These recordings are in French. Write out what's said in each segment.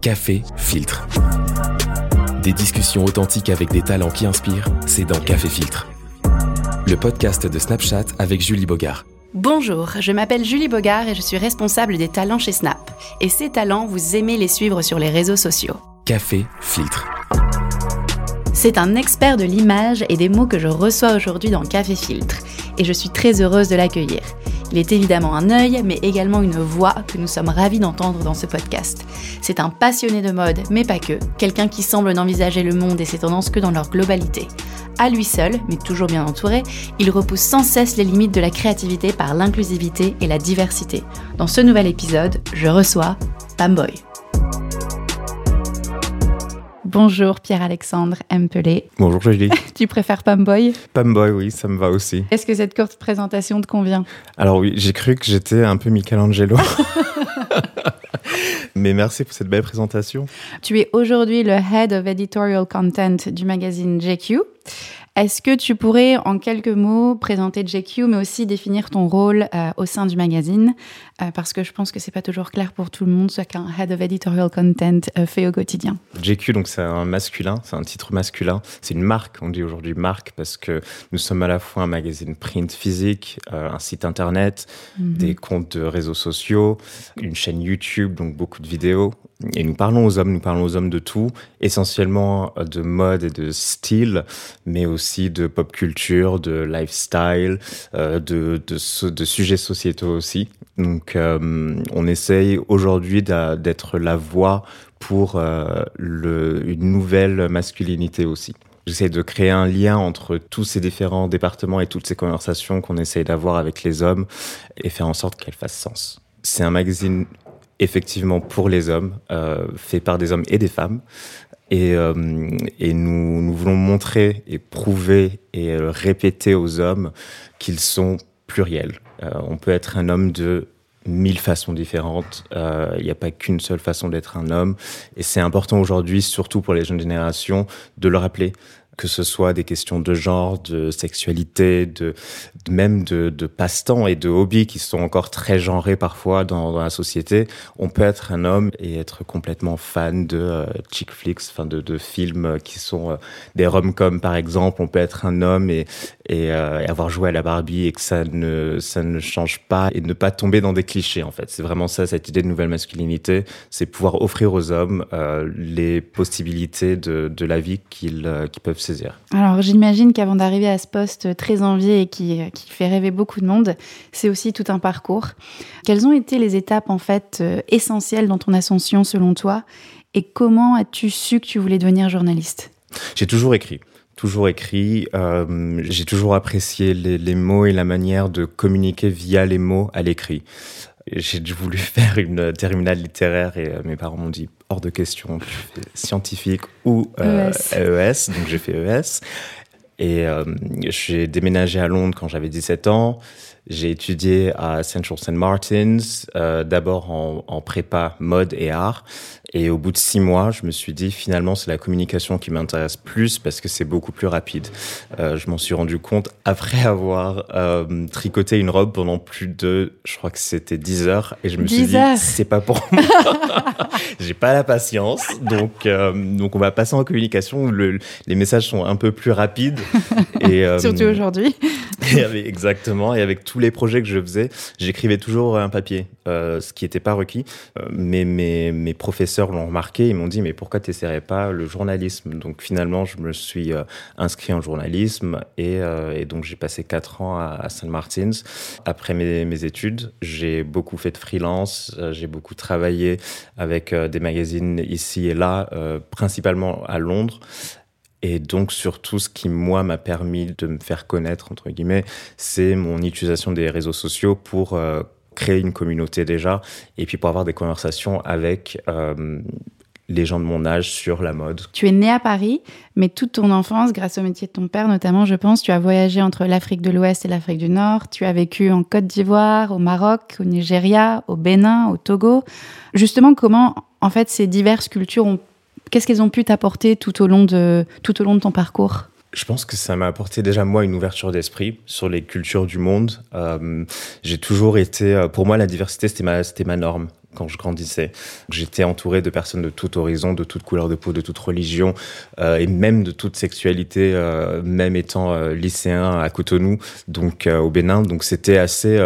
Café Filtre. Des discussions authentiques avec des talents qui inspirent, c'est dans Café Filtre. Le podcast de Snapchat avec Julie Bogart. Bonjour, je m'appelle Julie Bogart et je suis responsable des talents chez Snap. Et ces talents, vous aimez les suivre sur les réseaux sociaux. Café Filtre. C'est un expert de l'image et des mots que je reçois aujourd'hui dans Café Filtre. Et je suis très heureuse de l'accueillir. Il est évidemment un œil, mais également une voix que nous sommes ravis d'entendre dans ce podcast. C'est un passionné de mode, mais pas que, quelqu'un qui semble n'envisager le monde et ses tendances que dans leur globalité. À lui seul, mais toujours bien entouré, il repousse sans cesse les limites de la créativité par l'inclusivité et la diversité. Dans ce nouvel épisode, je reçois Pamboy. Bonjour Pierre-Alexandre Empelé. Bonjour Julie. tu préfères Pamboy Pamboy, oui, ça me va aussi. Est-ce que cette courte présentation te convient? Alors oui, j'ai cru que j'étais un peu Michelangelo. Mais merci pour cette belle présentation. Tu es aujourd'hui le Head of Editorial Content du magazine JQ. Est-ce que tu pourrais, en quelques mots, présenter JQ, mais aussi définir ton rôle euh, au sein du magazine? Euh, Parce que je pense que c'est pas toujours clair pour tout le monde ce qu'un Head of Editorial Content euh, fait au quotidien. JQ, donc c'est un masculin, c'est un titre masculin. C'est une marque, on dit aujourd'hui marque, parce que nous sommes à la fois un magazine print physique, un site internet, mhm. des comptes de réseaux sociaux, une chaîne YouTube, donc beaucoup de vidéos. Et nous parlons aux hommes, nous parlons aux hommes de tout, essentiellement de mode et de style, mais aussi de pop culture, de lifestyle, euh, de, de, sujets sociétaux aussi. Donc euh, on essaye aujourd'hui d'être la voix pour euh, une nouvelle masculinité aussi. J'essaie de créer un lien entre tous ces différents départements et toutes ces conversations qu'on essaye d'avoir avec les hommes et faire en sorte qu'elles fassent sens. C'est un magazine effectivement pour les hommes, fait par des hommes et des femmes. Et, euh, et nous, nous, voulons montrer et prouver et euh, répéter aux hommes qu'ils sont pluriels. Euh, on peut être un homme de mille façons différentes. Il n'y a pas qu'une seule façon d'être un homme. Et c'est important aujourd'hui, surtout pour les jeunes générations, de le rappeler que ce soit des questions de genre, de sexualité, de, même de, passe-temps et de hobbies qui sont encore très genrés parfois dans, la société. On peut être un homme et être complètement fan de euh, chick flicks, enfin de, films qui sont euh, des rom-coms par exemple. On peut être un homme et, et, euh, avoir joué à la Barbie et que ça ne, ça ne change pas et ne pas tomber dans des clichés en fait. C'est vraiment ça cette idée de nouvelle masculinité, c'est pouvoir offrir aux hommes euh, les possibilités de, de la vie qu'ils euh, qu'ils alors j'imagine qu'avant d'arriver à ce poste très envié et qui, qui, fait rêver beaucoup de monde, c'est aussi tout un parcours. Quelles ont été les étapes en fait euh, essentielles dans ton ascension selon toi? Et comment as-tu su que tu voulais devenir journaliste? J'ai toujours écrit toujours écrit. Euh, j'ai toujours apprécié les, les, mots et la manière de communiquer via les mots à l'écrit. J'ai voulu faire une terminale littéraire et euh, mes parents m'ont dit hors de question, tu fais scientifique ou euh, EES. donc j'ai fait ES. Et euh, j'ai déménagé à Londres quand j'avais 17 ans. J'ai étudié à Central St. Martin's, euh, d'abord en, en, prépa mode et art. Et au bout de six mois, je me suis dit finalement c'est la communication qui m'intéresse plus parce que c'est beaucoup plus rapide. Euh, je m'en suis rendu compte après avoir euh, tricoté une robe pendant plus de, je crois que c'était 10 heures, et je me suis dit c'est pas pour moi. J'ai pas la patience, donc donc on va passer en communication. Le, les messages sont un peu plus rapides. Et, Surtout aujourd'hui. exactement. Et avec tous les projets que je faisais, j'écrivais toujours un papier, euh, ce qui n'était pas requis. mais mes, mes professeurs l'ont remarqué, ils m'ont dit mais pourquoi tu n'essaierais pas le journalisme? Donc finalement, je me suis euh, inscrit en journalisme et, euh, donc j'ai passé quatre ans à, à St. Martin's. Après mes, mes études, j'ai beaucoup fait de freelance, euh, j'ai beaucoup travaillé avec des magazines ici et là, principalement à Londres. Et donc, surtout, ce qui, moi, m'a permis de me faire connaître, entre guillemets, c'est mon utilisation des réseaux sociaux pour euh, créer une communauté déjà, et puis pour avoir des conversations avec euh, les gens de mon âge sur la mode. Tu es né à Paris, mais toute ton enfance, grâce au métier de ton père notamment, je pense, tu as voyagé entre l'Afrique de l'Ouest et l'Afrique du Nord. Tu as vécu en Côte d'Ivoire, au Maroc, au Nigeria, au Bénin, au Togo. Justement, comment, en fait, ces diverses cultures ont, qu'est-ce qu'elles ont pu t'apporter tout au long de tout au long de ton parcours? Je pense que ça m'a apporté déjà moi une ouverture d'esprit sur les cultures du monde. Euh, j'ai toujours été, euh, pour moi, la diversité c'était ma, c'était ma norme. Quand je grandissais. J'étais entouré de personnes de tout horizon, de toute couleur de peau, de toute religion, euh, et même de toute sexualité, euh, même étant euh, lycéen à Cotonou, donc au Bénin. Donc c'était assez,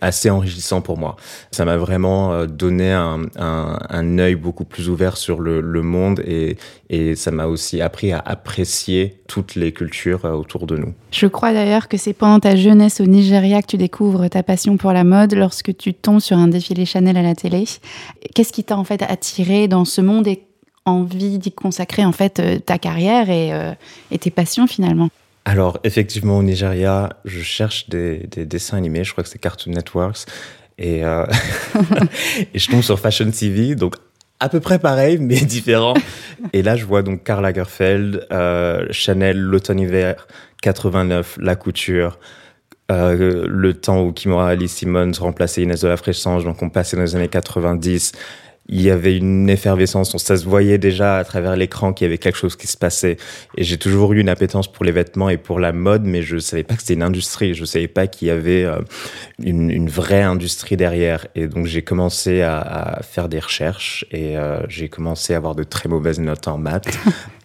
assez enrichissant pour moi. Ça m'a vraiment donné un, œil beaucoup plus ouvert sur le, le monde et, et ça m'a aussi appris à apprécier toutes les cultures autour de nous. Je crois d'ailleurs que c'est pendant ta jeunesse au Nigeria que tu découvres ta passion pour la mode lorsque tu tombes sur un défilé Chanel à la télé. Qu'est-ce qui t'a en fait attiré dans ce monde et envie d'y consacrer en fait euh, ta carrière euh, et, tes passions finalement? Alors effectivement au Nigeria, je cherche des, dessins animés, je crois que c'est Cartoon Networks, et, euh, et je tombe sur Fashion TV, donc à peu près pareil, mais différent. Et là, je vois donc Karl Lagerfeld, Chanel, l'automne-hiver 89, la couture, euh, le temps où Kimura Alice Simmons remplaçait Inès de la Fréchange, donc on passait dans les années 90. Il y avait une effervescence, ça se voyait déjà à travers l'écran qu'il y avait quelque chose qui se passait. Et j'ai toujours eu une appétence pour les vêtements et pour la mode, mais je savais pas que c'était une industrie. Je savais pas qu'il y avait euh, une, vraie industrie derrière. Et donc j'ai commencé à, à, faire des recherches et euh, j'ai commencé à avoir de très mauvaises notes en maths.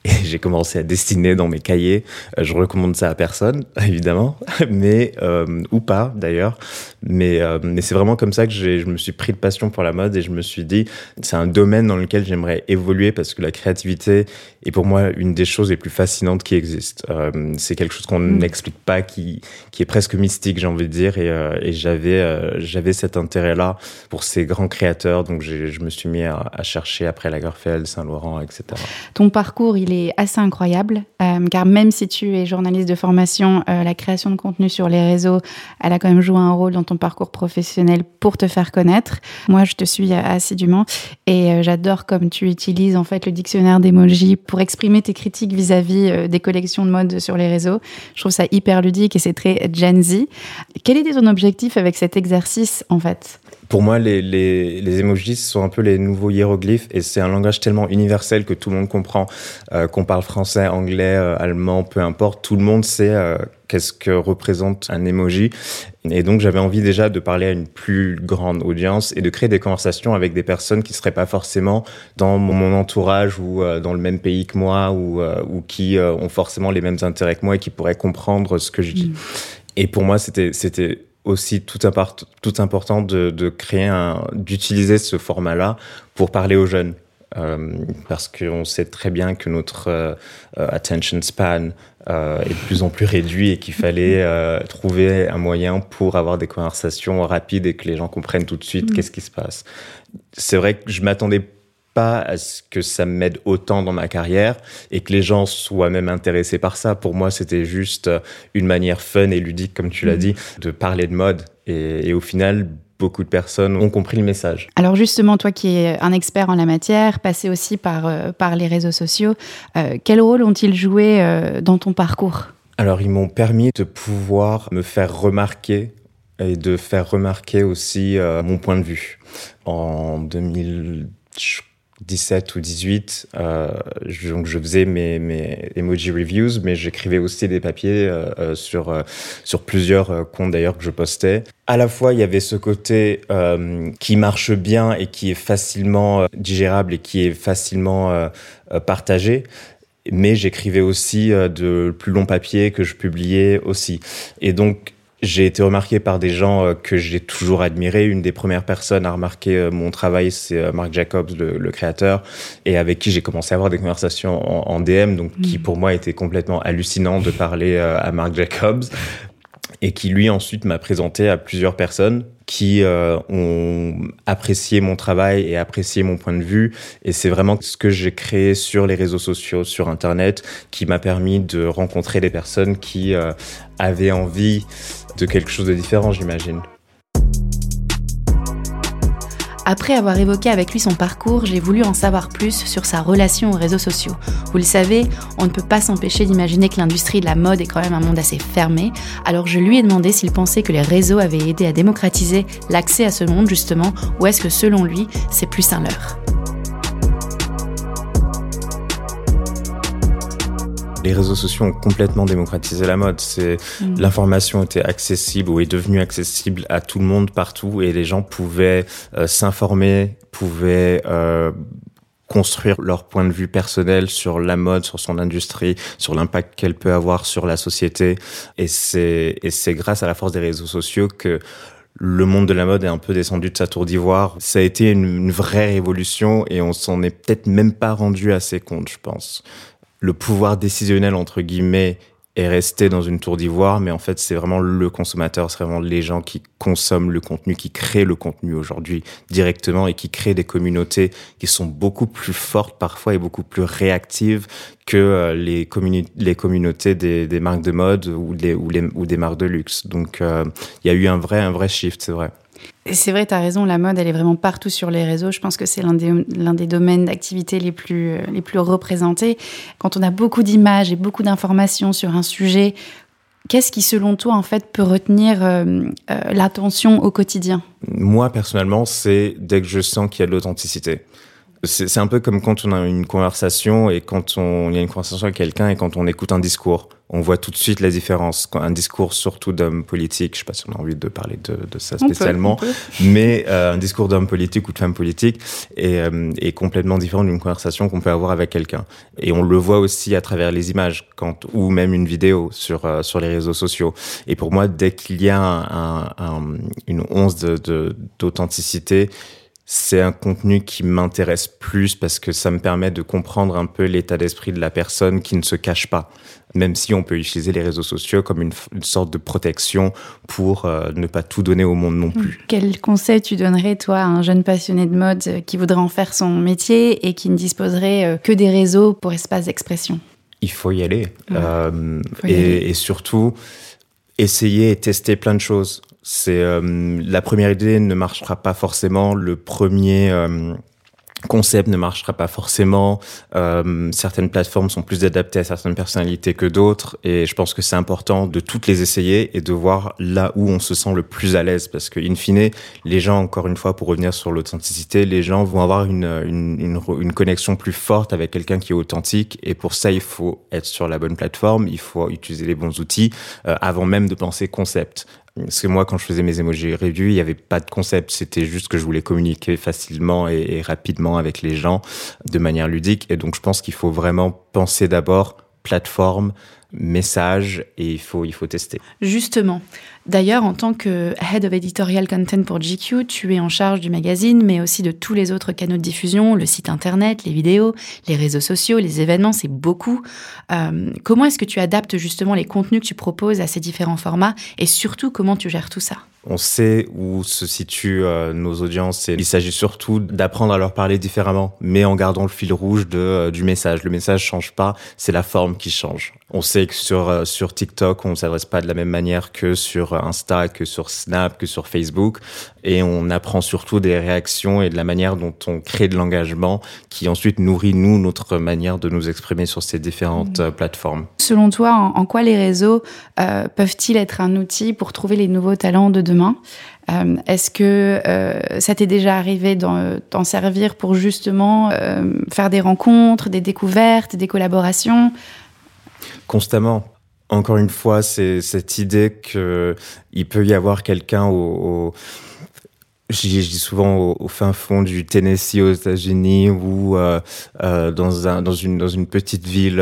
Et j'ai commencé à dessiner dans mes cahiers. Euh, je recommande ça à personne, évidemment, mais euh, ou pas d'ailleurs. Mais, euh, mais c'est vraiment comme ça que je me suis pris de passion pour la mode et je me suis dit, c'est un domaine dans lequel j'aimerais évoluer parce que la créativité est pour moi une des choses les plus fascinantes qui existent. Euh, c'est quelque chose qu'on mm. n'explique pas, qui, qui est presque mystique, j'ai envie de dire. Et, et j'avais, j'avais cet intérêt-là pour ces grands créateurs. Donc je me suis mis à, à chercher après Lagerfeld, Saint-Laurent, etc. Ton parcours, il est assez incroyable, car même si tu es journaliste de formation, la création de contenu sur les réseaux, elle a quand même joué un rôle dans ton parcours professionnel pour te faire connaître. Moi, je te suis assidûment et j'adore comme tu utilises en fait le dictionnaire d'emoji pour exprimer tes critiques vis-à-vis euh, des collections de mode sur les réseaux. Je trouve ça hyper ludique et c'est très Gen Z. Quel était ton objectif avec cet exercice en fait? Pour moi, les, les, les emojis sont un peu les nouveaux hiéroglyphes et c'est un langage tellement universel que tout le monde comprend. Euh, qu'on parle français, anglais, euh, allemand, peu importe, tout le monde sait euh, qu'est-ce que représente un emoji. Et donc, j'avais envie déjà de parler à une plus grande audience et de créer des conversations avec des personnes qui seraient pas forcément dans mon entourage ou dans le même pays que moi ou, ou qui ont forcément les mêmes intérêts que moi et qui pourraient comprendre ce que je dis. Mmh. Et pour moi, c'était, c'était aussi tout, tout important de, de créer d'utiliser ce format-là pour parler aux jeunes. Euh, parce qu'on sait très bien que notre euh, attention span euh, est de plus en plus réduit et qu'il fallait trouver un moyen pour avoir des conversations rapides et que les gens comprennent tout de suite mmh. qu'est-ce qui se passe. C'est vrai que je m'attendais pas à ce que ça m'aide autant dans ma carrière et que les gens soient même intéressés par ça. Pour moi, c'était juste une manière fun et ludique, comme tu l'as mm. dit, de parler de mode. Et, au final, beaucoup de personnes ont compris le message. Alors justement, toi qui es un expert en la matière, passé aussi par, euh, par les réseaux sociaux, euh, quel rôle ont-ils joué euh, dans ton parcours? Alors ils m'ont permis de pouvoir me faire remarquer et de faire remarquer aussi mon point de vue. En 2000, 17 ou 18, euh, je, donc je faisais mes, mes emoji reviews, mais j'écrivais aussi des papiers euh, euh sur, euh, sur plusieurs euh, comptes d'ailleurs que je postais. À la fois, il y avait ce côté qui marche bien et qui est facilement digérable et qui est facilement partagé, mais j'écrivais aussi de plus longs papiers que je publiais aussi. Et donc, j'ai été remarqué par des gens euh, que j'ai toujours admirés. Une des premières personnes à remarquer euh, mon travail, c'est euh, Mark Jacobs, le, le, créateur, et avec qui j'ai commencé à avoir des conversations en, en DM, donc qui mm. pour moi était complètement hallucinant de parler à Mark Jacobs, et qui lui ensuite m'a présenté à plusieurs personnes qui euh, ont apprécié mon travail et apprécié mon point de vue. Et c'est vraiment ce que j'ai créé sur les réseaux sociaux, sur Internet, qui m'a permis de rencontrer des personnes qui euh, avaient envie de quelque chose de différent, j'imagine. Après avoir évoqué avec lui son parcours, j'ai voulu en savoir plus sur sa relation aux réseaux sociaux. Vous le savez, on ne peut pas s'empêcher d'imaginer que l'industrie de la mode est quand même un monde assez fermé, alors je lui ai demandé s'il pensait que les réseaux avaient aidé à démocratiser l'accès à ce monde justement, ou est-ce que selon lui, c'est plus un leurre. Les réseaux sociaux ont complètement démocratisé la mode. C'est mm. l'information était accessible ou est devenue accessible à tout le monde partout et les gens pouvaient euh, s'informer, pouvaient euh, construire leur point de vue personnel sur la mode, sur son industrie, sur l'impact qu'elle peut avoir sur la société. Et c'est et c'est grâce à la force des réseaux sociaux que le monde de la mode est un peu descendu de sa tour d'ivoire. Ça a été une, vraie révolution et on s'en est peut-être même pas rendu assez compte, je pense. Le pouvoir décisionnel, entre guillemets, est resté dans une tour d'ivoire, mais en fait, c'est vraiment le consommateur, c'est vraiment les gens qui consomment le contenu, qui créent le contenu aujourd'hui directement et qui créent des communautés qui sont beaucoup plus fortes parfois et beaucoup plus réactives que euh, les, communautés des, marques de mode ou des marques de luxe. Donc, euh, il y a eu un vrai, un vrai shift, c'est vrai. C'est vrai, tu as raison, la mode, elle est vraiment partout sur les réseaux. Je pense que c'est l'un des, des domaines d'activité les plus, euh, les plus représentés. Quand on a beaucoup d'images et beaucoup d'informations sur un sujet, qu'est-ce qui, selon toi, en fait, peut retenir euh, euh, l'attention au quotidien? Moi, personnellement, c'est dès que je sens qu'il y a de l'authenticité. C'est, c'est un peu comme quand on a une conversation et quand on, il y a une conversation avec quelqu'un et quand on écoute un discours on voit tout de suite la différence. Un discours surtout d'homme politique, je sais pas si on a envie de parler de, ça spécialement, mais euh, un discours d'homme politique ou de femme politique euh, est, complètement différent d'une conversation qu'on peut avoir avec quelqu'un. Et on le voit aussi à travers les images, quand, ou même une vidéo sur euh, sur les réseaux sociaux. Et pour moi, dès qu'il y a une once d'authenticité, de, c'est un contenu qui m'intéresse plus parce que ça me permet de comprendre un peu l'état d'esprit de la personne qui ne se cache pas même si on peut utiliser les réseaux sociaux comme une, sorte de protection pour euh, ne pas tout donner au monde non plus. Quel conseil tu donnerais, toi, à un jeune passionné de mode euh, qui voudrait en faire son métier et qui ne disposerait euh, que des réseaux pour espace d'expression? Il faut y aller. et, surtout, essayer et tester plein de choses. C'est la première idée ne marchera pas forcément. Le premier concept ne marchera pas forcément. Euh, certaines plateformes sont plus adaptées à certaines personnalités que d'autres, et je pense que c'est important de toutes les essayer et de voir là où on se sent le plus à l'aise, parce que in fine, les gens, encore une fois, pour revenir sur l'authenticité, les gens vont avoir une, une, une, connexion plus forte avec quelqu'un qui est authentique, et pour ça, il faut être sur la bonne plateforme, il faut utiliser les bons outils euh, avant même de penser concept. Parce que moi, quand je faisais mes emojis review, il n'y avait pas de concept. C'était juste que je voulais communiquer facilement et, rapidement avec les gens de manière ludique. Et donc, je pense qu'il faut vraiment penser d'abord plateforme, message et il faut, il faut tester. Justement. D'ailleurs, en tant que Head of Editorial Content pour GQ, tu es en charge du magazine, mais aussi de tous les autres canaux de diffusion, le site internet, les vidéos, les réseaux sociaux, les événements, c'est beaucoup. Euh, comment est-ce que tu adaptes justement les contenus que tu proposes à ces différents formats et surtout comment tu gères tout ça? On sait où se situent euh, nos audiences et il s'agit surtout d'apprendre à leur parler différemment, mais en gardant le fil rouge de, euh, du message. Le message change pas, c'est la forme qui change. On sait que sur, euh, sur TikTok, on ne s'adresse pas de la même manière que sur Insta, que sur Snap, que sur Facebook. Et on apprend surtout des réactions et de la manière dont on crée de l'engagement qui ensuite nourrit, nous, notre manière de nous exprimer sur ces différentes mmh. plateformes. Selon toi, en, quoi les réseaux peuvent-ils être un outil pour trouver les nouveaux talents de demain? Euh, est-ce que euh, ça t'est déjà arrivé d'en servir pour justement euh, faire des rencontres, des découvertes, des collaborations? Constamment. Encore une fois, c'est cette idée qu'il peut y avoir quelqu'un au, je dis, souvent au, fin fond du Tennessee aux États-Unis ou dans, un, dans, une, dans une petite ville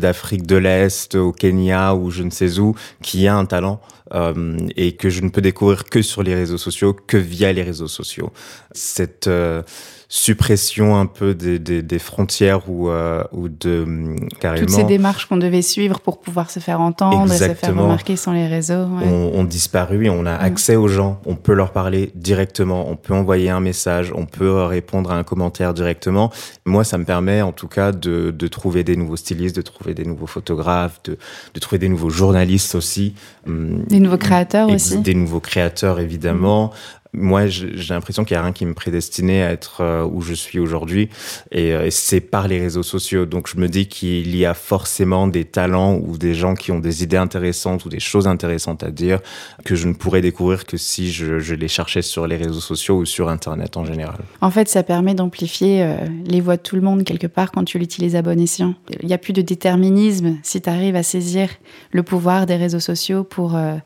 d'Afrique de l'Est, au Kenya ou je ne sais où, qui a un talent euh, et que je ne peux découvrir que sur les réseaux sociaux, que via les réseaux sociaux. Cette euh, suppression un peu des, des, des frontières ou, euh, ou de carrément. Toutes ces démarches qu'on devait suivre pour pouvoir se faire entendre et se faire remarquer sur les réseaux ouais. ont, disparu et on a accès aux gens. On peut leur parler directement. On peut envoyer un message. On peut répondre à un commentaire directement. Moi ça me permet en tout cas de, de trouver des nouveaux stylistes de trouver des nouveaux photographes de, de trouver des nouveaux journalistes aussi des nouveaux créateurs aussi. des nouveaux créateurs évidemment moi, j'ai l'impression qu'il n'y a rien qui me prédestinait à être euh, où je suis aujourd'hui. Et, et c'est par les réseaux sociaux. Donc, je me dis qu'il y a forcément des talents ou des gens qui ont des idées intéressantes ou des choses intéressantes à dire que je ne pourrais découvrir que si je, les cherchais sur les réseaux sociaux ou sur Internet en général. En fait, ça permet d'amplifier euh, les voix de tout le monde quelque part quand tu l'utilises à bon escient. Il n'y a plus de déterminisme si tu arrives à saisir le pouvoir des réseaux sociaux pour... Euh,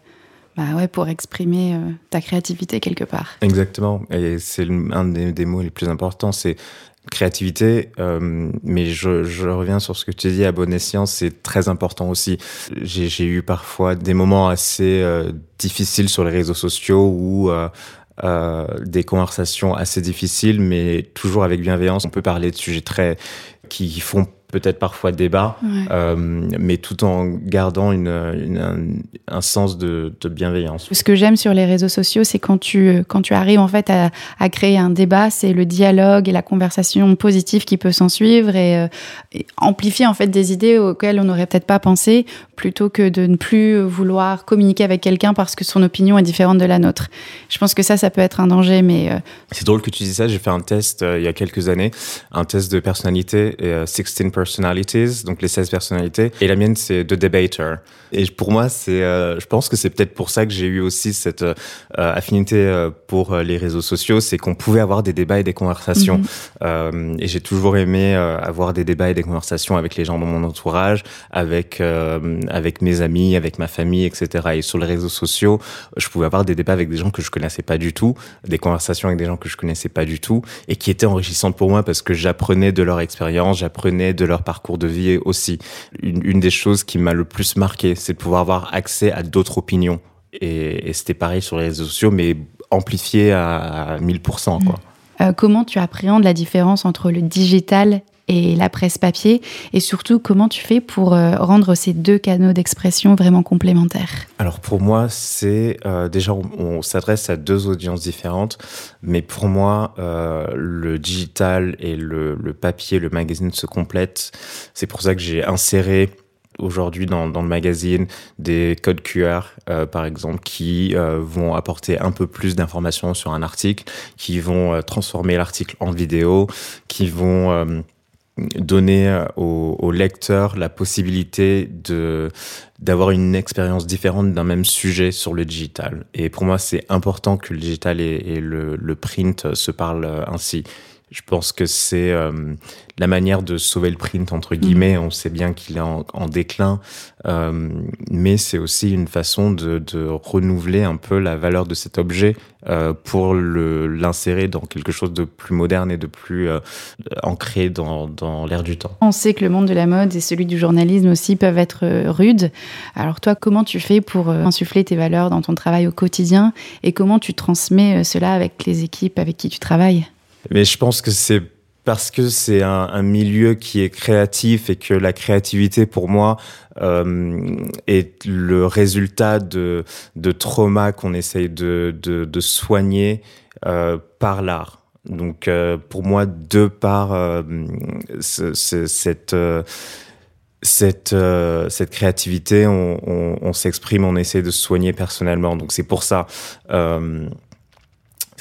bah ouais, pour exprimer euh, ta créativité quelque part. Exactement. Et c'est un des, mots les plus importants, c'est créativité. Euh, mais je, reviens sur ce que tu dis à bon escient, c'est très important aussi. J'ai eu parfois des moments assez euh, difficiles sur les réseaux sociaux où des conversations assez difficiles, mais toujours avec bienveillance. On peut parler de sujets très qui font peut-être parfois débat, ouais. euh, mais tout en gardant une, une, un, un, sens de, de, bienveillance. Ce que j'aime sur les réseaux sociaux, c'est quand tu, quand tu arrives en fait à, à créer un débat, c'est le dialogue et la conversation positive qui peut s'en suivre et, euh, et, amplifier en fait des idées auxquelles on n'aurait peut-être pas pensé, plutôt que de ne plus vouloir communiquer avec quelqu'un parce que son opinion est différente de la nôtre. Je pense que ça, ça peut être un danger, mais... Euh... C'est drôle que tu dis ça, j'ai fait un test euh, il y a quelques années, un test de personnalité, et, 16 personalities, donc les 16 personnalités, et la mienne c'est The Debater. Et pour moi, c'est, euh, je pense que c'est peut-être pour ça que j'ai eu aussi cette euh, affinité euh, pour les réseaux sociaux, c'est qu'on pouvait avoir des débats et des conversations. Mm -hmm. et j'ai toujours aimé avoir des débats et des conversations avec les gens dans mon entourage, avec avec mes amis, avec ma famille, etc. Et sur les réseaux sociaux, je pouvais avoir des débats avec des gens que je connaissais pas du tout, des conversations avec des gens que je connaissais pas du tout, et qui étaient enrichissantes pour moi parce que j'apprenais de leur expérience, j'apprenais de leur parcours de vie aussi. Une, des choses qui m'a le plus marqué, c'est de pouvoir avoir accès à d'autres opinions. Et, et c'était pareil sur les réseaux sociaux, mais amplifié à, à 1000%. Quoi. Euh, comment tu appréhendes la différence entre le digital et la presse papier Et surtout, comment tu fais pour euh, rendre ces deux canaux d'expression vraiment complémentaires? Alors pour moi, c'est euh, déjà, on, s'adresse à deux audiences différentes, mais pour moi, euh, le digital et le, papier, le magazine se complètent. C'est pour ça que j'ai inséré aujourd'hui dans, le magazine des codes QR, par exemple, qui vont apporter un peu plus d'informations sur un article, qui vont transformer l'article en vidéo, qui vont donner au, au, lecteur la possibilité de d'avoir une expérience différente d'un même sujet sur le digital. Et pour moi, c'est important que le digital et, le, le, print se parlent ainsi. Je pense que c'est euh, la manière de sauver le print, entre guillemets. Mmh. On sait bien qu'il est en, en déclin, euh, mais c'est aussi une façon de, de, renouveler un peu la valeur de cet objet euh, pour l'insérer dans quelque chose de plus moderne et de plus euh, ancré dans, dans l'air du temps. On sait que le monde de la mode et celui du journalisme aussi peuvent être euh, rudes. Alors toi, comment tu fais pour euh, insuffler tes valeurs dans ton travail au quotidien et comment tu transmets cela avec les équipes avec qui tu travailles? Mais je pense que c'est parce que c'est un, milieu qui est créatif et que la créativité pour moi euh, est le résultat de, de traumas qu'on essaye de, de, soigner euh, par l'art. Donc euh, pour moi, de par ce, ce, cette cette, cette créativité, on, s'exprime, on essaie de se soigner personnellement. Donc c'est pour ça.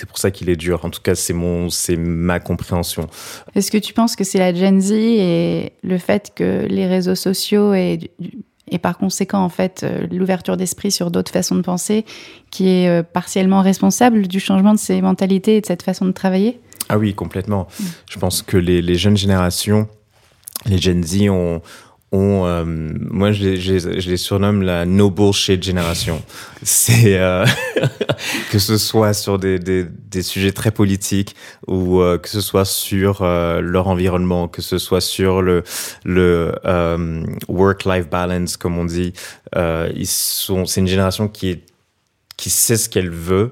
C'est pour ça qu'il est dur. En tout cas, c'est mon, c'est ma compréhension. Est-ce que tu penses que c'est la Gen Z et le fait que les réseaux sociaux et, et par conséquent, en fait, euh, l'ouverture d'esprit sur d'autres façons de penser qui est euh, partiellement responsable du changement de ces mentalités et de cette façon de travailler? Ah oui, complètement. Mmh. Je pense que les, les jeunes générations, les Gen Z ont, ont, euh, moi je je, je les, surnomme la no bullshit génération. C'est euh, que ce soit sur des, des, des, sujets très politiques ou euh, que ce soit sur euh, leur environnement, que ce soit sur le, le euh, work-life balance comme on dit. Euh, ils sont, c'est une génération qui est qui sait ce qu'elle veut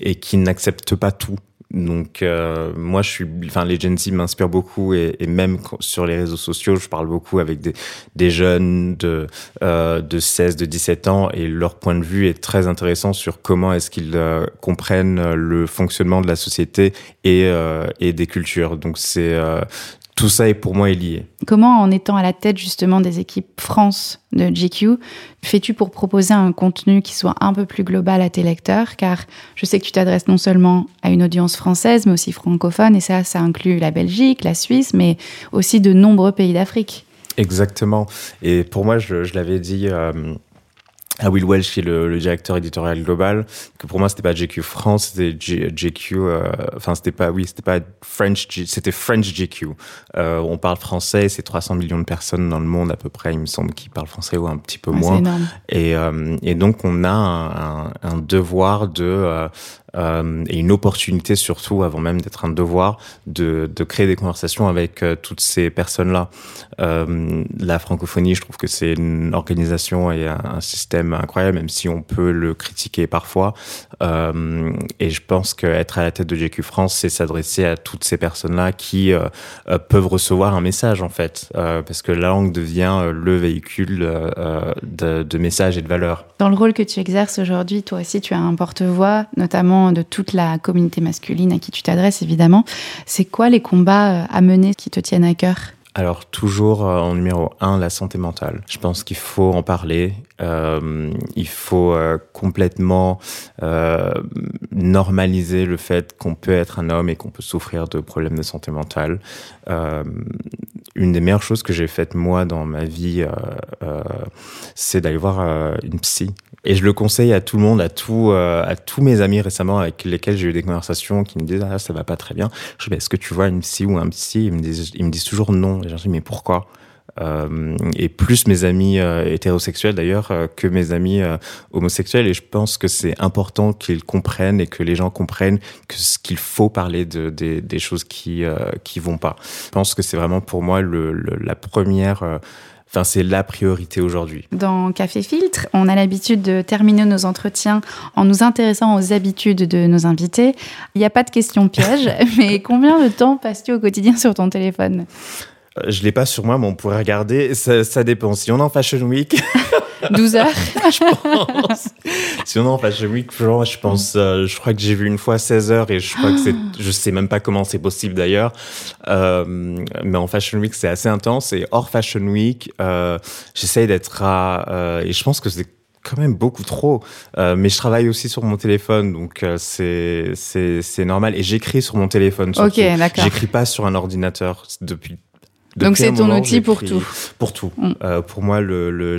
et qui n'accepte pas tout donc euh, moi je suis enfin les Gen Z m'inspirent beaucoup et, même sur les réseaux sociaux je parle beaucoup avec des, jeunes de euh, de 16 de 17 ans et leur point de vue est très intéressant sur comment est-ce qu'ils euh, comprennent le fonctionnement de la société et et des cultures. Donc c'est tout ça est pour moi est lié. Comment, en étant à la tête justement des équipes France de GQ, fais-tu pour proposer un contenu qui soit un peu plus global à tes lecteurs? Car je sais que tu t'adresses non seulement à une audience française, mais aussi francophone, et ça, ça inclut la Belgique, la Suisse, mais aussi de nombreux pays d'Afrique. Exactement. Et pour moi, je, l'avais dit. Euh, à Will Welch, qui est le, directeur éditorial global, que pour moi c'était pas GQ France, c'était GQ, euh, enfin c'était pas, oui, c'était pas French, c'était French GQ. Euh, on parle français, c'est 300 millions de personnes dans le monde à peu près, il me semble, qui parlent français ou un petit peu moins. Et, euh, et donc on a un, un, un devoir de euh, et une opportunité surtout, avant même d'être un devoir, de, créer des conversations avec euh, toutes ces personnes-là. Euh, la francophonie, je trouve que c'est une organisation et un, système incroyable, même si on peut le critiquer parfois. Et je pense qu'être à la tête de GQ France, c'est s'adresser à toutes ces personnes-là qui peuvent recevoir un message, en fait, parce que la langue devient le véhicule de, de messages et de valeurs. Dans le rôle que tu exerces aujourd'hui, toi aussi, tu as un porte-voix, notamment de toute la communauté masculine à qui tu t'adresses, évidemment. C'est quoi les combats euh, à mener qui te tiennent à cœur? Alors toujours euh, en numéro un, la santé mentale. Je pense qu'il faut en parler. Euh, il faut complètement normaliser le fait qu'on peut être un homme et qu'on peut souffrir de problèmes de santé mentale. une des meilleures choses que j'ai faites moi dans ma vie, c'est d'aller voir une psy et je le conseille à tout le monde, à, tout, euh, à tous mes amis récemment avec lesquels j'ai eu des conversations qui me disent Ah, ça va pas très bien. Je dis Est-ce que tu vois une psy ou un psy? Ils me, disent, ils me disent toujours non. Et je dis Mais pourquoi? euh, et plus mes amis euh, hétérosexuels d'ailleurs euh, que mes amis euh, homosexuels et je pense que c'est important qu'ils comprennent et que les gens comprennent que ce qu'il faut parler de, de, des choses qui qui vont pas. Je pense que c'est vraiment pour moi le, la première Enfin, c'est la priorité aujourd'hui. Dans Café Filtre, on a l'habitude de terminer nos entretiens en nous intéressant aux habitudes de nos invités. Il n'y a pas de question piège, mais combien de temps passes-tu au quotidien sur ton téléphone? euh, je l'ai pas sur moi, mais on pourrait regarder. Ça, ça dépend. Si on est en Fashion Week. 12 heures Je pense. Si on est en Fashion Week, genre, je pense, euh, je crois que j'ai vu une fois 16 heures et je crois que c'est, je sais même pas comment c'est possible d'ailleurs. Euh, mais en Fashion Week, c'est assez intense et hors Fashion Week, euh, j'essaye d'être à, et je pense que c'est quand même beaucoup trop. Euh, mais je travaille aussi sur mon téléphone, donc euh, c'est c'est c'est normal. Et j'écris sur mon téléphone. Ok, d'accord. J'écris pas sur un ordinateur depuis donc c'est ton outil pour tout. Pour tout. Mm. Euh, pour moi, le, le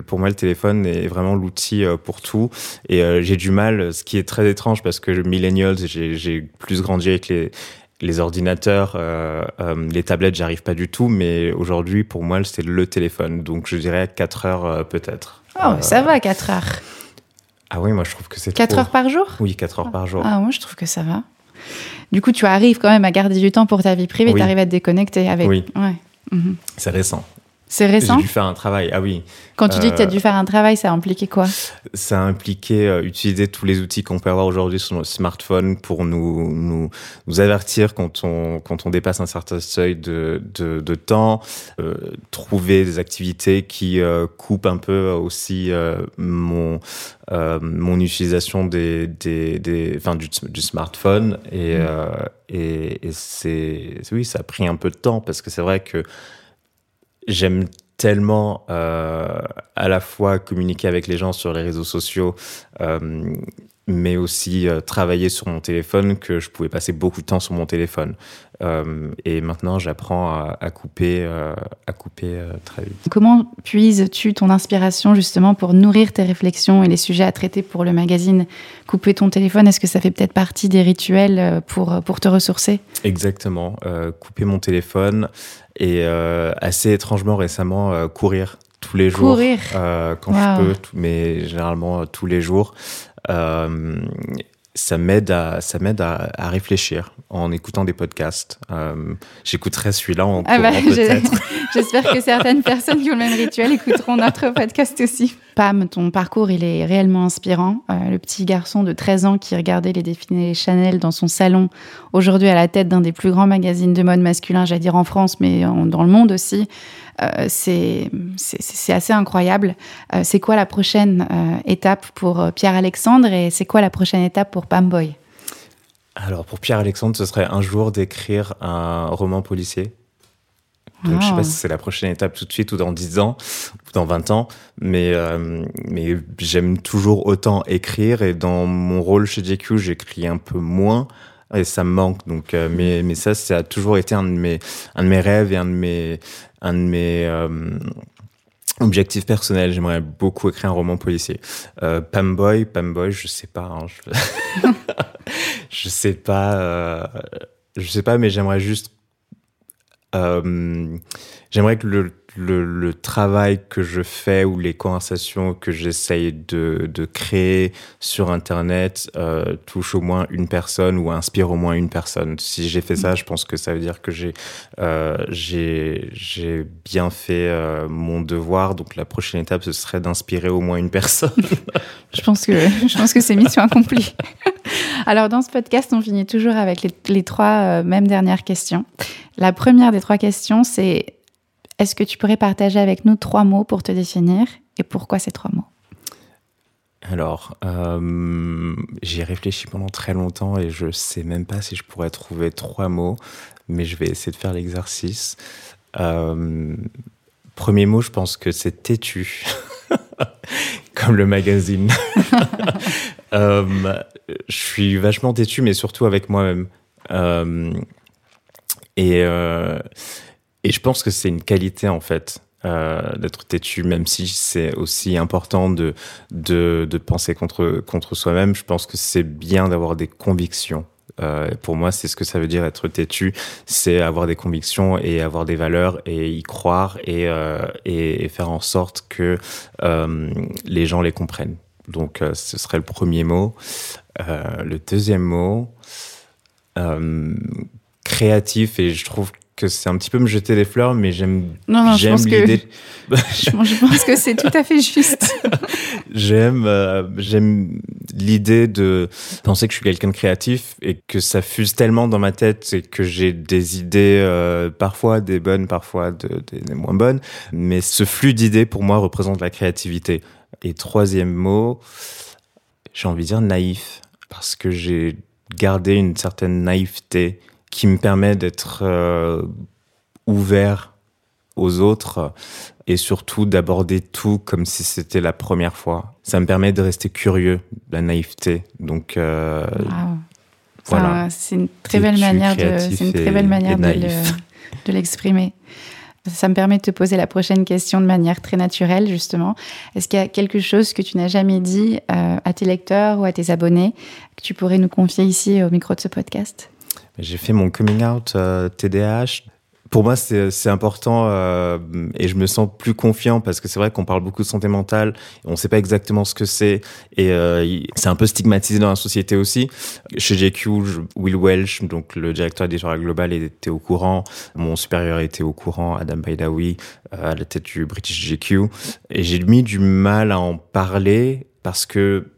pour moi, le téléphone est vraiment l'outil euh, pour tout. Et euh, j'ai du mal, ce qui est très étrange parce que millennials, j'ai plus grandi avec les les ordinateurs, euh, euh, les tablettes, j'arrive pas du tout, mais aujourd'hui, pour moi, c'est le téléphone. Donc, je dirais 4 heures peut-être. Oh, ça va, 4 heures. Ah oui, moi, je trouve que c'est 4 heures par jour? Oui, 4 heures par jour. Ah, moi, je trouve que ça va. Du coup, tu arrives quand même à garder du temps pour ta vie privée, tu arrives à te déconnecter avec. Oui. Ouais. Mhm. C'est récent. C'est récent J'ai dû faire un travail, ah oui. Quand tu dis que tu as dû faire un travail, ça a impliqué quoi? Ça a impliqué euh, utiliser tous les outils qu'on peut avoir aujourd'hui sur notre smartphone pour nous, nous, nous, avertir quand on, quand on dépasse un certain seuil de, de, de temps, euh, trouver des activités qui euh, coupent un peu aussi euh, mon, euh, mon utilisation des, des, des, enfin, du, du smartphone. Et, mmh. et, et c'est, oui, ça a pris un peu de temps parce que c'est vrai que j'aime tellement euh, à la fois communiquer avec les gens sur les réseaux sociaux, euh, mais aussi euh, travailler sur mon téléphone que je pouvais passer beaucoup de temps sur mon téléphone. Et maintenant, j'apprends à, à, couper, à couper très vite. Comment puises-tu ton inspiration justement pour nourrir tes réflexions et les sujets à traiter pour le magazine Couper ton téléphone, est-ce que ça fait peut-être partie des rituels pour, pour te ressourcer? Exactement. couper mon téléphone et assez étrangement récemment courir tous les jours courir. quand wow. je peux, mais généralement tous les jours. Euh, ça m'aide à ça m'aide à, à, réfléchir en écoutant des podcasts. Euh, J'écouterai celui-là en ah bah, J'espère que certaines personnes qui ont le même rituel écouteront notre podcast aussi. Pam, ton parcours il est réellement inspirant. Euh, le petit garçon de 13 ans qui regardait les défilés Chanel dans son salon, aujourd'hui à la tête d'un des plus grands magazines de mode masculin, j'allais dire en France, mais en, dans le monde aussi. Euh, c'est assez incroyable. Euh, c'est quoi la prochaine euh, étape pour Pierre-Alexandre et c'est quoi la prochaine étape pour Pam Boy? Alors pour Pierre-Alexandre, ce serait un jour d'écrire un roman policier. Donc, je sais pas si c'est la prochaine étape tout de suite ou dans 10 ans ou dans 20 ans, mais, euh, mais j'aime toujours autant écrire et dans mon rôle chez JQ, j'écris un peu moins et ça me manque. Donc, euh, mais, mais ça, ça a toujours été un de mes, un de mes rêves et un de mes, un de mes euh, objectifs personnels. J'aimerais beaucoup écrire un roman policier. Euh, Pamboy, Pamboy, je sais pas. Hein, je... je sais pas. Euh, je sais pas, mais j'aimerais juste. Euh, j'aimerais que le le, travail que je fais ou les conversations que j'essaye de, de, créer sur Internet euh, touchent au moins une personne ou inspirent au moins une personne. Si j'ai fait ça, je pense que ça veut dire que j'ai euh, bien fait euh, mon devoir. Donc la prochaine étape, ce serait d'inspirer au moins une personne. je pense que que c'est mission accomplie. Alors dans ce podcast, on finit toujours avec les, les trois euh, mêmes dernières questions. La première des trois questions, c'est est-ce que tu pourrais partager avec nous trois mots pour te définir et pourquoi ces trois mots? Alors, euh, j'y réfléchi pendant très longtemps et je sais même pas si je pourrais trouver trois mots, mais je vais essayer de faire l'exercice. Euh, premier mot, je pense que c'est têtu, comme le magazine. euh, je suis vachement têtu, mais surtout avec moi-même. Euh, et et je pense que c'est une qualité en fait. Euh, d'être têtu, même si c'est aussi important de, de, penser contre, contre soi-même. Je pense que c'est bien d'avoir des convictions. Euh, pour moi, c'est ce que ça veut dire être têtu, c'est avoir des convictions et avoir des valeurs et y croire et, euh, et, et, faire en sorte que les gens les comprennent. Donc, ce serait le premier mot. Le deuxième mot, créatif, et je trouve que c'est un petit peu me jeter des fleurs, mais j'aime j'aime l'idée. Que... je pense que c'est tout à fait juste. j'aime euh, j'aime l'idée de penser que je suis quelqu'un de créatif et que ça fuse tellement dans ma tête et que j'ai des idées euh, parfois des bonnes, parfois de, des, des moins bonnes, mais ce flux d'idées pour moi représente la créativité. Et troisième mot, j'ai envie de dire naïf parce que j'ai gardé une certaine naïveté qui me permet d'être euh, ouvert aux autres et surtout d'aborder tout comme si c'était la première fois. Ça me permet de rester curieux, la naïveté. Donc euh, wow. voilà. C'est une très belle manière de, c'est une très belle manière de l'exprimer. Ça me permet de te poser la prochaine question de manière très naturelle, justement. Est-ce qu'il y a quelque chose que tu n'as jamais dit euh, à tes lecteurs ou à tes abonnés que tu pourrais nous confier ici au micro de ce podcast? J'ai fait mon coming out euh, TDAH. Pour moi, c'est important euh, et je me sens plus confiant parce que c'est vrai qu'on parle beaucoup de santé mentale, on ne sait pas exactement ce que c'est et euh, c'est un peu stigmatisé dans la société aussi. Chez GQ, Will Welsh, donc le directeur éditorial global, était au courant, mon supérieur était au courant, Adam Baidawi, euh, à la tête du British GQ, et j'ai mis du mal à en parler parce que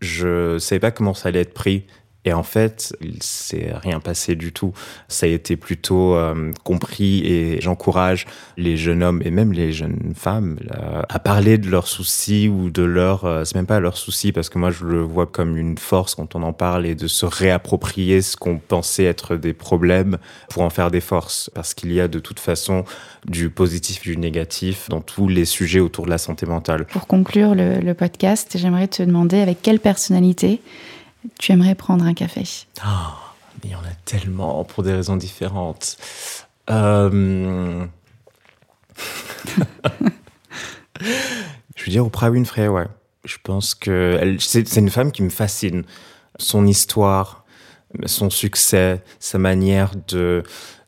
je savais pas comment ça allait être pris et en fait, il s'est rien passé du tout. Ça a été plutôt euh, compris et j'encourage les jeunes hommes et même les jeunes femmes euh, à parler de leurs soucis ou de leurs... Euh, c'est même pas leurs soucis parce que moi je le vois comme une force quand on en parle et de se réapproprier ce qu'on pensait être des problèmes pour en faire des forces. Parce qu'il y a de toute façon du positif, du négatif dans tous les sujets autour de la santé mentale. Pour conclure le podcast, j'aimerais te demander avec quelle personnalité tu aimerais prendre un café oh, Il y en a tellement pour des raisons différentes. Euh... je veux dire Oprah Winfrey, ouais. Je pense que c'est une femme qui me fascine. Son histoire, son succès, sa manière de,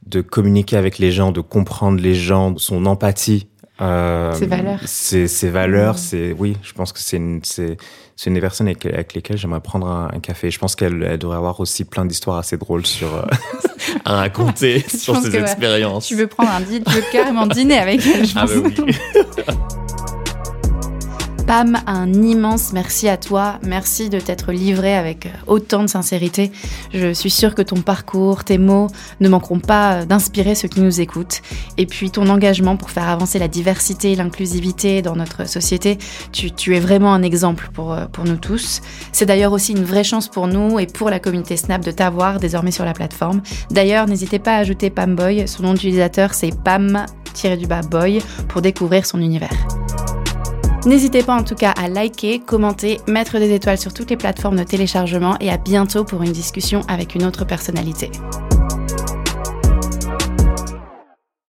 de communiquer avec les gens, de comprendre les gens, son empathie. Euh, ses valeurs. Ses, ses valeurs, mmh. c'est oui, je pense que c'est une, c'est c'est une des personnes avec, avec lesquelles j'aimerais prendre un, un, café. Je pense qu'elle devrait avoir aussi plein d'histoires assez drôles sur euh, à raconter sur ses expériences. Ouais. Tu veux prendre un dîner, tu veux carrément dîner avec elle, je pense. Ah bah oui. Pam, un immense merci à toi. Merci de t'être livré avec autant de sincérité. Je suis sûre que ton parcours, tes mots ne manqueront pas d'inspirer ceux qui nous écoutent. Et puis ton engagement pour faire avancer la diversité et l'inclusivité dans notre société, tu, es vraiment un exemple pour, pour nous tous. C'est d'ailleurs aussi une vraie chance pour nous et pour la communauté Snap de t'avoir désormais sur la plateforme. D'ailleurs, n'hésitez pas à ajouter Pamboy. Son nom d'utilisateur, c'est Pam Snap-du-bas-boy pour découvrir son univers. N'hésitez pas en tout cas à liker, commenter, mettre des étoiles sur toutes les plateformes de téléchargement et à bientôt pour une discussion avec une autre personnalité.